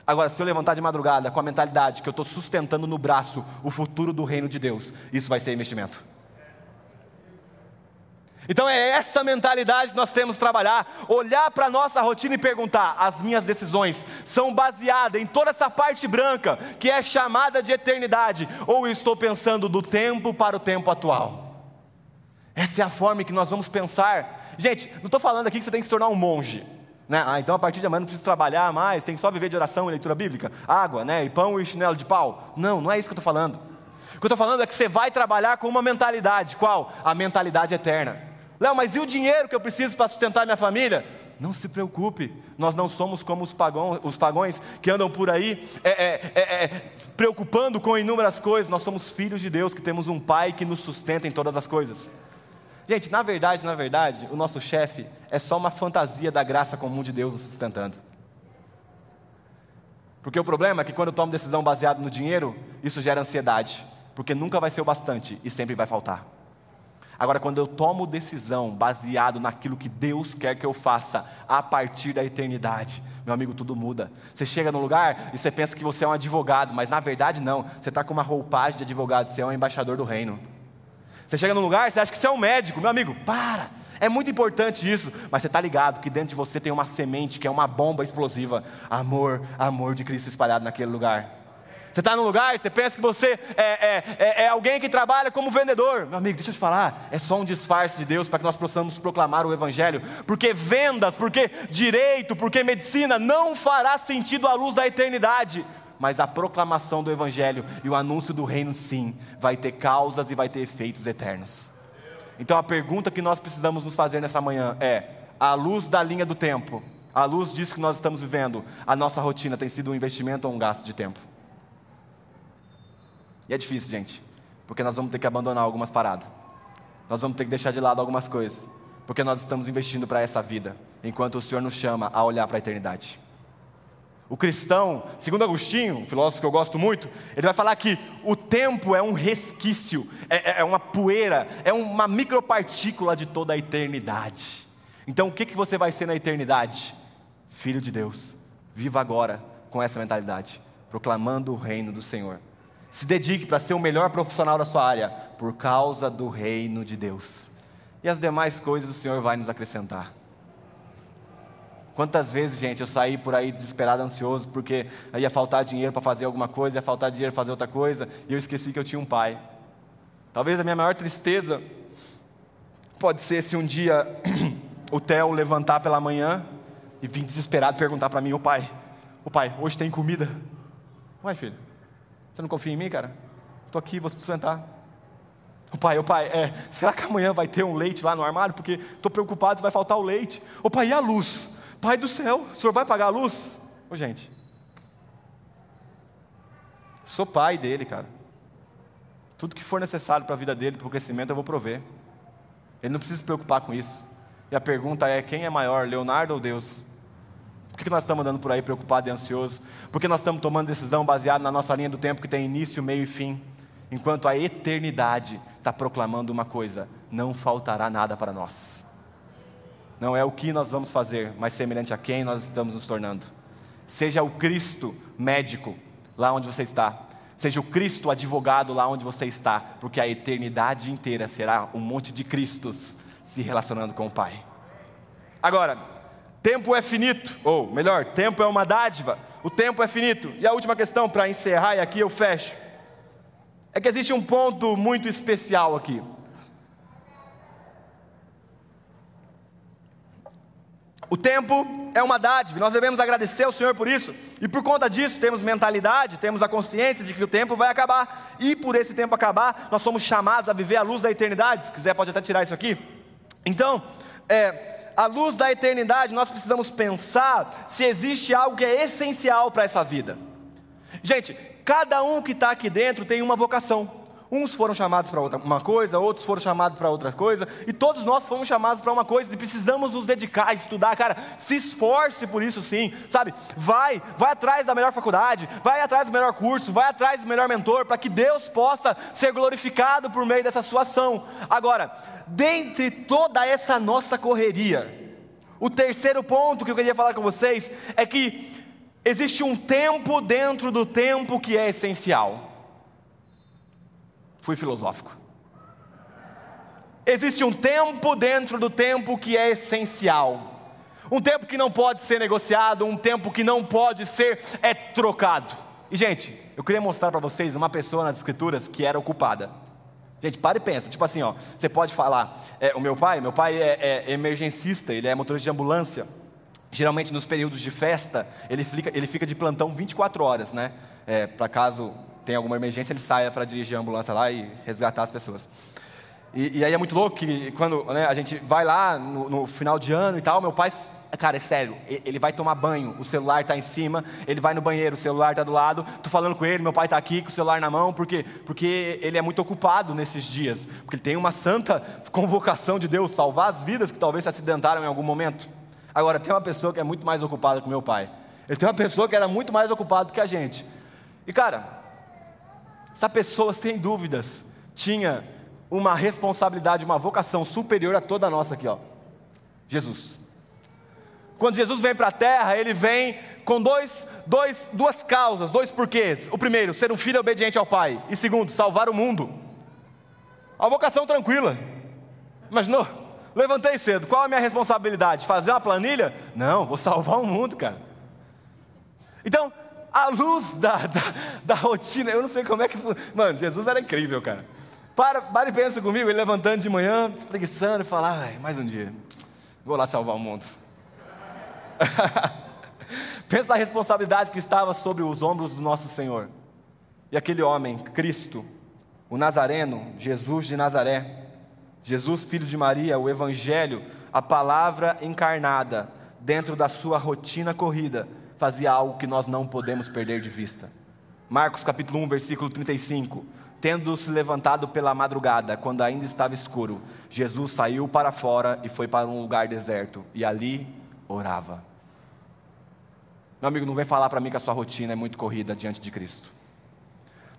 Agora, se eu levantar de madrugada com a mentalidade que eu estou sustentando no braço o futuro do reino de Deus, isso vai ser investimento. Então é essa mentalidade que nós temos que trabalhar, olhar para a nossa rotina e perguntar: as minhas decisões são baseadas em toda essa parte branca que é chamada de eternidade, ou estou pensando do tempo para o tempo atual? Essa é a forma que nós vamos pensar. Gente, não estou falando aqui que você tem que se tornar um monge. Né? Ah, então a partir de amanhã não precisa trabalhar mais, tem que só viver de oração e leitura bíblica, água, né? e pão e chinelo de pau. Não, não é isso que eu estou falando. O que eu estou falando é que você vai trabalhar com uma mentalidade. Qual? A mentalidade eterna. Léo, mas e o dinheiro que eu preciso para sustentar minha família? Não se preocupe, nós não somos como os pagões, os pagões que andam por aí é, é, é, é, preocupando com inúmeras coisas. Nós somos filhos de Deus que temos um Pai que nos sustenta em todas as coisas. Gente, na verdade, na verdade, o nosso chefe é só uma fantasia da graça comum de Deus nos sustentando. Porque o problema é que quando eu tomo decisão baseada no dinheiro, isso gera ansiedade, porque nunca vai ser o bastante e sempre vai faltar. Agora, quando eu tomo decisão baseado naquilo que Deus quer que eu faça a partir da eternidade, meu amigo, tudo muda. Você chega num lugar e você pensa que você é um advogado, mas na verdade não. Você está com uma roupagem de advogado, você é um embaixador do reino. Você chega num lugar, você acha que você é um médico, meu amigo, para. É muito importante isso, mas você está ligado que dentro de você tem uma semente que é uma bomba explosiva. Amor, amor de Cristo espalhado naquele lugar. Você está num lugar você pensa que você é, é, é, é, alguém que trabalha como vendedor. Meu amigo, deixa eu te falar, é só um disfarce de Deus para que nós possamos proclamar o Evangelho. Porque vendas, porque direito, porque medicina não fará sentido à luz da eternidade. Mas a proclamação do Evangelho e o anúncio do reino, sim, vai ter causas e vai ter efeitos eternos. Então a pergunta que nós precisamos nos fazer nessa manhã é: à luz da linha do tempo, à luz disso que nós estamos vivendo, a nossa rotina tem sido um investimento ou um gasto de tempo? E é difícil, gente, porque nós vamos ter que abandonar algumas paradas. Nós vamos ter que deixar de lado algumas coisas, porque nós estamos investindo para essa vida, enquanto o Senhor nos chama a olhar para a eternidade. O cristão, segundo Agostinho, um filósofo que eu gosto muito, ele vai falar que o tempo é um resquício, é, é, é uma poeira, é uma micropartícula de toda a eternidade. Então, o que, que você vai ser na eternidade? Filho de Deus. Viva agora com essa mentalidade, proclamando o reino do Senhor. Se dedique para ser o melhor profissional da sua área, por causa do reino de Deus. E as demais coisas o Senhor vai nos acrescentar. Quantas vezes, gente, eu saí por aí desesperado, ansioso, porque ia faltar dinheiro para fazer alguma coisa, ia faltar dinheiro para fazer outra coisa, e eu esqueci que eu tinha um pai. Talvez a minha maior tristeza pode ser se um dia (clears throat) o Theo levantar pela manhã e vir desesperado perguntar para mim: Ô pai, ô pai, hoje tem comida? Uai, filho, você não confia em mim, cara? Estou aqui, vou sustentar. O pai, o pai, é, será que amanhã vai ter um leite lá no armário? Porque estou preocupado, vai faltar o leite. O pai, e a luz? Pai do céu, o senhor vai pagar a luz? Ô gente, sou pai dele, cara. Tudo que for necessário para a vida dele, para o crescimento, eu vou prover. Ele não precisa se preocupar com isso. E a pergunta é: quem é maior, Leonardo ou Deus? Por que nós estamos andando por aí preocupado e ansioso? Porque nós estamos tomando decisão baseada na nossa linha do tempo que tem início, meio e fim. Enquanto a eternidade está proclamando uma coisa: não faltará nada para nós. Não é o que nós vamos fazer, mas semelhante a quem nós estamos nos tornando. Seja o Cristo médico lá onde você está. Seja o Cristo advogado lá onde você está, porque a eternidade inteira será um monte de Cristos se relacionando com o Pai. Agora, Tempo é finito, ou melhor, tempo é uma dádiva. O tempo é finito. E a última questão para encerrar, e aqui eu fecho, é que existe um ponto muito especial aqui. O tempo é uma dádiva, nós devemos agradecer ao Senhor por isso, e por conta disso temos mentalidade, temos a consciência de que o tempo vai acabar, e por esse tempo acabar, nós somos chamados a viver a luz da eternidade. Se quiser, pode até tirar isso aqui. Então, é, luz da eternidade, nós precisamos pensar se existe algo que é essencial para essa vida. Gente, cada um que está aqui dentro tem uma vocação. Uns foram chamados para uma coisa, outros foram chamados para outra coisa, e todos nós fomos chamados para uma coisa e precisamos nos dedicar estudar, cara. Se esforce por isso sim, sabe? Vai, vai atrás da melhor faculdade, vai atrás do melhor curso, vai atrás do melhor mentor, para que Deus possa ser glorificado por meio dessa sua ação. Agora, dentre toda essa nossa correria, o terceiro ponto que eu queria falar com vocês é que existe um tempo dentro do tempo que é essencial. Fui filosófico. existe um tempo dentro do tempo que é essencial. Um tempo que não pode ser negociado, um tempo que não pode ser é trocado. E gente, eu queria mostrar para vocês uma pessoa nas escrituras que era ocupada. Gente, para e pensa, tipo assim, ó, você pode falar, é, o meu pai, meu pai é, é emergencista, ele é motorista de ambulância. Geralmente nos períodos de festa, ele fica, ele fica de plantão 24 horas, né? É, para caso tenha alguma emergência, ele saia para dirigir a ambulância lá e resgatar as pessoas. E, e aí é muito louco que quando né, a gente vai lá no, no final de ano e tal, meu pai Cara, é sério, ele vai tomar banho, o celular está em cima, ele vai no banheiro, o celular está do lado, tô falando com ele, meu pai está aqui com o celular na mão, porque, porque ele é muito ocupado nesses dias, porque ele tem uma santa convocação de Deus, salvar as vidas que talvez se acidentaram em algum momento. Agora, tem uma pessoa que é muito mais ocupada que meu pai, ele tem uma pessoa que era muito mais ocupada que a gente, e cara, essa pessoa sem dúvidas tinha uma responsabilidade, uma vocação superior a toda a nossa aqui, ó. Jesus. Quando Jesus vem para a terra, ele vem com dois, dois, duas causas, dois porquês. O primeiro, ser um filho obediente ao Pai. E segundo, salvar o mundo. A vocação tranquila. Imaginou? Levantei cedo, qual a minha responsabilidade? Fazer uma planilha? Não, vou salvar o mundo, cara. Então, à luz da, da, da rotina, eu não sei como é que. Mano, Jesus era incrível, cara. Para, para e pensa comigo, ele levantando de manhã, preguiçando e falar, mais um dia, vou lá salvar o mundo. (laughs) Pensa na responsabilidade que estava sobre os ombros do nosso Senhor. E aquele homem, Cristo, o Nazareno, Jesus de Nazaré, Jesus, filho de Maria, o Evangelho, a palavra encarnada, dentro da sua rotina corrida, fazia algo que nós não podemos perder de vista. Marcos capítulo 1, versículo 35. Tendo se levantado pela madrugada, quando ainda estava escuro, Jesus saiu para fora e foi para um lugar deserto, e ali orava. Meu amigo, não vem falar para mim que a sua rotina é muito corrida diante de Cristo.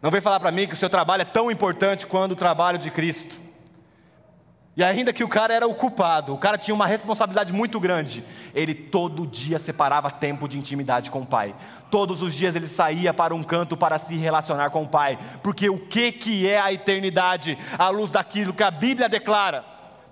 Não vem falar para mim que o seu trabalho é tão importante quanto o trabalho de Cristo. E ainda que o cara era o culpado, o cara tinha uma responsabilidade muito grande. Ele todo dia separava tempo de intimidade com o Pai. Todos os dias ele saía para um canto para se relacionar com o Pai. Porque o que, que é a eternidade à luz daquilo que a Bíblia declara?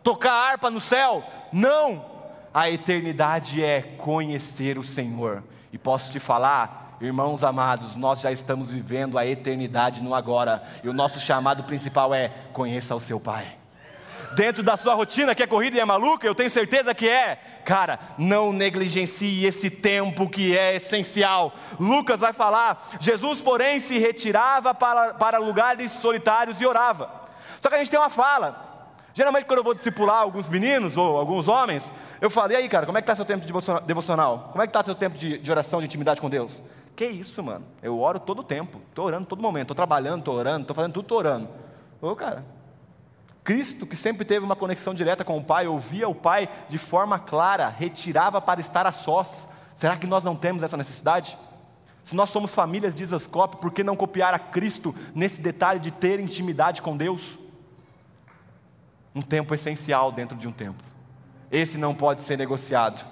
Tocar harpa no céu? Não! A eternidade é conhecer o Senhor e posso te falar, irmãos amados, nós já estamos vivendo a eternidade no agora, e o nosso chamado principal é: conheça o seu Pai. Dentro da sua rotina que é corrida e é maluca, eu tenho certeza que é. Cara, não negligencie esse tempo que é essencial. Lucas vai falar: Jesus, porém, se retirava para, para lugares solitários e orava. Só que a gente tem uma fala, Geralmente, quando eu vou discipular alguns meninos ou alguns homens, eu falo: e aí, cara, como é que está seu tempo de devocional? Como é que está seu tempo de, de, oração, de intimidade com Deus? Que isso, mano? Eu oro todo o tempo, estou orando todo momento, estou trabalhando, estou orando, estou fazendo tudo, estou orando. Ô, cara, Cristo, que sempre teve uma conexão direta com o Pai, ouvia o Pai de forma clara, retirava para estar a sós. Será que nós não temos essa necessidade? Se nós somos famílias de Isascope, por que não copiar a Cristo nesse detalhe de ter intimidade com Deus? um tempo essencial dentro de um tempo. Esse não pode ser negociado.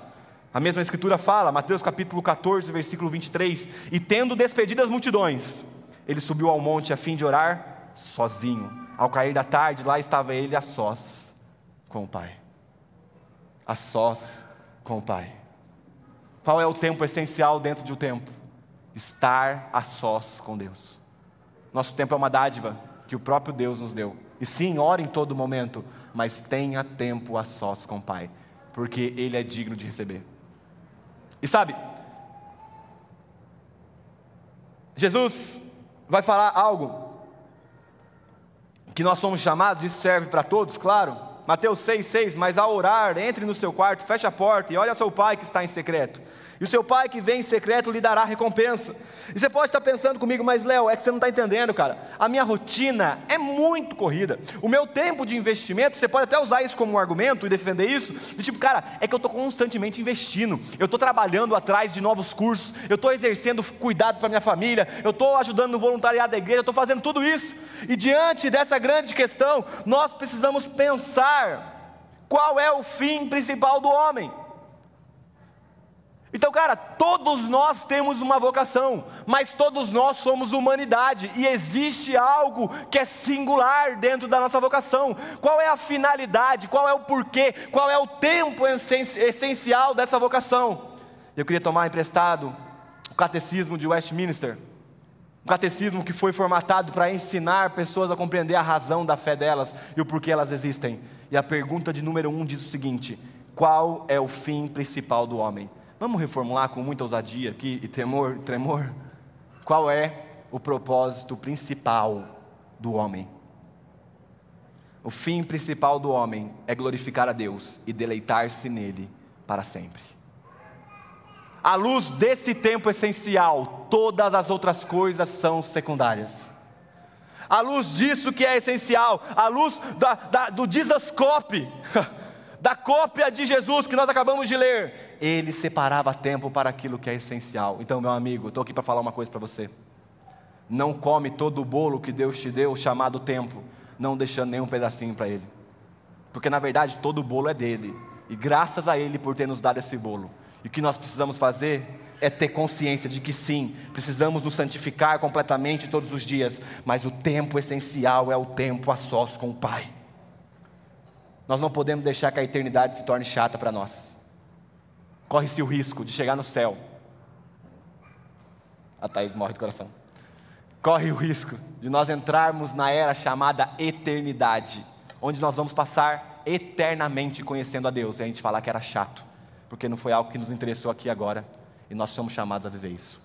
A mesma escritura fala, Mateus capítulo 14, versículo 23, e tendo despedido as multidões, ele subiu ao monte a fim de orar sozinho. Ao cair da tarde, lá estava ele a sós com o Pai. A sós com o Pai. Qual é o tempo essencial dentro de um tempo? Estar a sós com Deus. Nosso tempo é uma dádiva que o próprio Deus nos deu. E sim, ore em todo momento, mas tenha tempo a sós com o Pai, porque Ele é digno de receber. E sabe, Jesus vai falar algo que nós somos chamados, isso serve para todos, claro. Mateus 6,6: Mas ao orar, entre no seu quarto, feche a porta e olhe ao seu pai que está em secreto e o seu pai que vem em secreto lhe dará recompensa. E você pode estar pensando comigo, mas Léo, é que você não está entendendo, cara. A minha rotina é muito corrida. O meu tempo de investimento, você pode até usar isso como um argumento e defender isso. De tipo, cara, é que eu estou constantemente investindo. Eu estou trabalhando atrás de novos cursos. Eu estou exercendo cuidado para minha família. Eu estou ajudando no voluntariado da igreja. Eu estou fazendo tudo isso. E diante dessa grande questão, nós precisamos pensar qual é o fim principal do homem. Então, cara, todos nós temos uma vocação, mas todos nós somos humanidade e existe algo que é singular dentro da nossa vocação. Qual é a finalidade, qual é o porquê, qual é o tempo essencial dessa vocação? Eu queria tomar emprestado o catecismo de Westminster, um catecismo que foi formatado para ensinar pessoas a compreender a razão da fé delas e o porquê elas existem. E a pergunta de número um diz o seguinte: qual é o fim principal do homem? Vamos reformular com muita ousadia aqui e temor, tremor? Qual é o propósito principal do homem? O fim principal do homem é glorificar a Deus e deleitar-se nele para sempre. À luz desse tempo essencial, todas as outras coisas são secundárias. À luz disso que é essencial, à luz da, da, do desascope, (laughs) da cópia de Jesus que nós acabamos de ler, ele separava tempo para aquilo que é essencial. Então, meu amigo, estou aqui para falar uma coisa para você. Não come todo o bolo que Deus te deu, chamado tempo, não deixando nenhum pedacinho para Ele. Porque na verdade todo o bolo é dele. E graças a Ele por ter nos dado esse bolo. E o que nós precisamos fazer é ter consciência de que sim, precisamos nos santificar completamente todos os dias, mas o tempo essencial é o tempo a sós com o Pai. Nós não podemos deixar que a eternidade se torne chata para nós. Corre-se o risco de chegar no céu. A Thaís morre do coração. Corre o risco de nós entrarmos na era chamada eternidade, onde nós vamos passar eternamente conhecendo a Deus. E a gente falar que era chato, porque não foi algo que nos interessou aqui agora, e nós somos chamados a viver isso.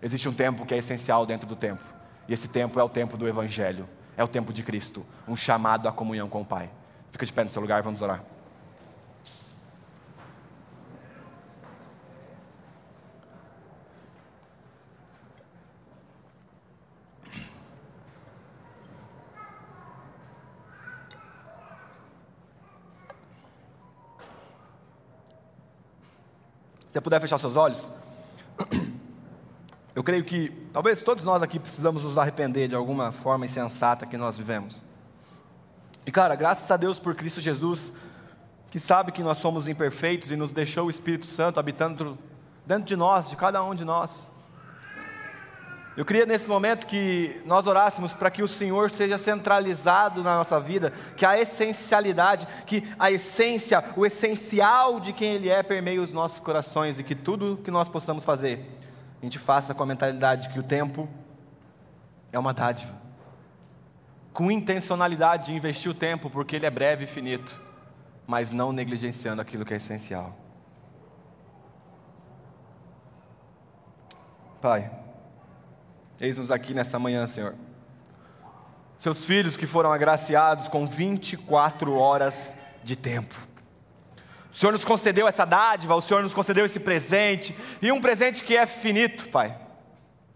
Existe um tempo que é essencial dentro do tempo, e esse tempo é o tempo do Evangelho, é o tempo de Cristo, um chamado à comunhão com o Pai. Fica de pé no seu lugar, vamos orar. Você puder fechar seus olhos. Eu creio que talvez todos nós aqui precisamos nos arrepender de alguma forma insensata que nós vivemos. E cara, graças a Deus por Cristo Jesus, que sabe que nós somos imperfeitos e nos deixou o Espírito Santo habitando dentro de nós, de cada um de nós. Eu queria nesse momento que nós orássemos para que o Senhor seja centralizado na nossa vida, que a essencialidade, que a essência, o essencial de quem Ele é permeie os nossos corações e que tudo que nós possamos fazer, a gente faça com a mentalidade que o tempo é uma dádiva com intencionalidade de investir o tempo, porque ele é breve e finito, mas não negligenciando aquilo que é essencial. Pai, eis-nos aqui nessa manhã, Senhor. Seus filhos que foram agraciados com 24 horas de tempo. O Senhor nos concedeu essa dádiva, o Senhor nos concedeu esse presente, e um presente que é finito, Pai.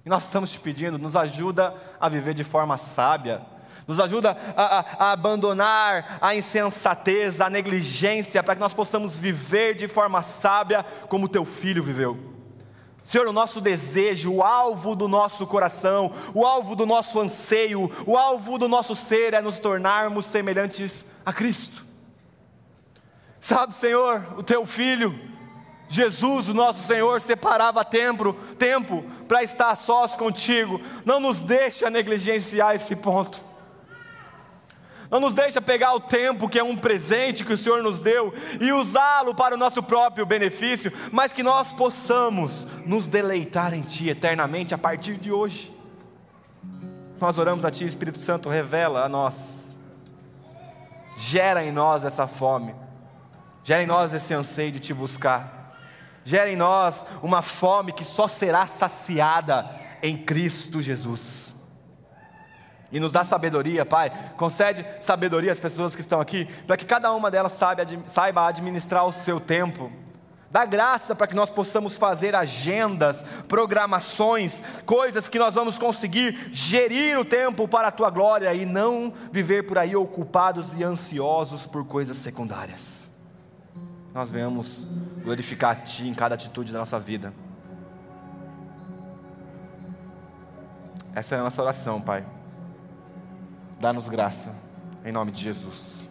E nós estamos te pedindo, nos ajuda a viver de forma sábia, nos ajuda a, a, a abandonar a insensatez, a negligência, para que nós possamos viver de forma sábia como teu filho viveu. Senhor, o nosso desejo, o alvo do nosso coração, o alvo do nosso anseio, o alvo do nosso ser é nos tornarmos semelhantes a Cristo. Sabe, Senhor, o teu filho, Jesus, o nosso Senhor, separava tempo, tempo para estar sós contigo. Não nos deixa negligenciar esse ponto. Não nos deixa pegar o tempo que é um presente que o Senhor nos deu e usá-lo para o nosso próprio benefício, mas que nós possamos nos deleitar em Ti eternamente a partir de hoje. Nós oramos a Ti, Espírito Santo, revela a nós, gera em nós essa fome, gera em nós esse anseio de Te buscar, gera em nós uma fome que só será saciada em Cristo Jesus. E nos dá sabedoria, Pai. Concede sabedoria às pessoas que estão aqui, para que cada uma delas saiba, administrar o seu tempo. Dá graça para que nós possamos fazer agendas, programações, coisas que nós vamos conseguir gerir o tempo para a tua glória e não viver por aí ocupados e ansiosos por coisas secundárias. Nós venhamos glorificar a Ti em cada atitude da nossa vida. Essa é a nossa oração, Pai. Dá-nos graça, em nome de Jesus.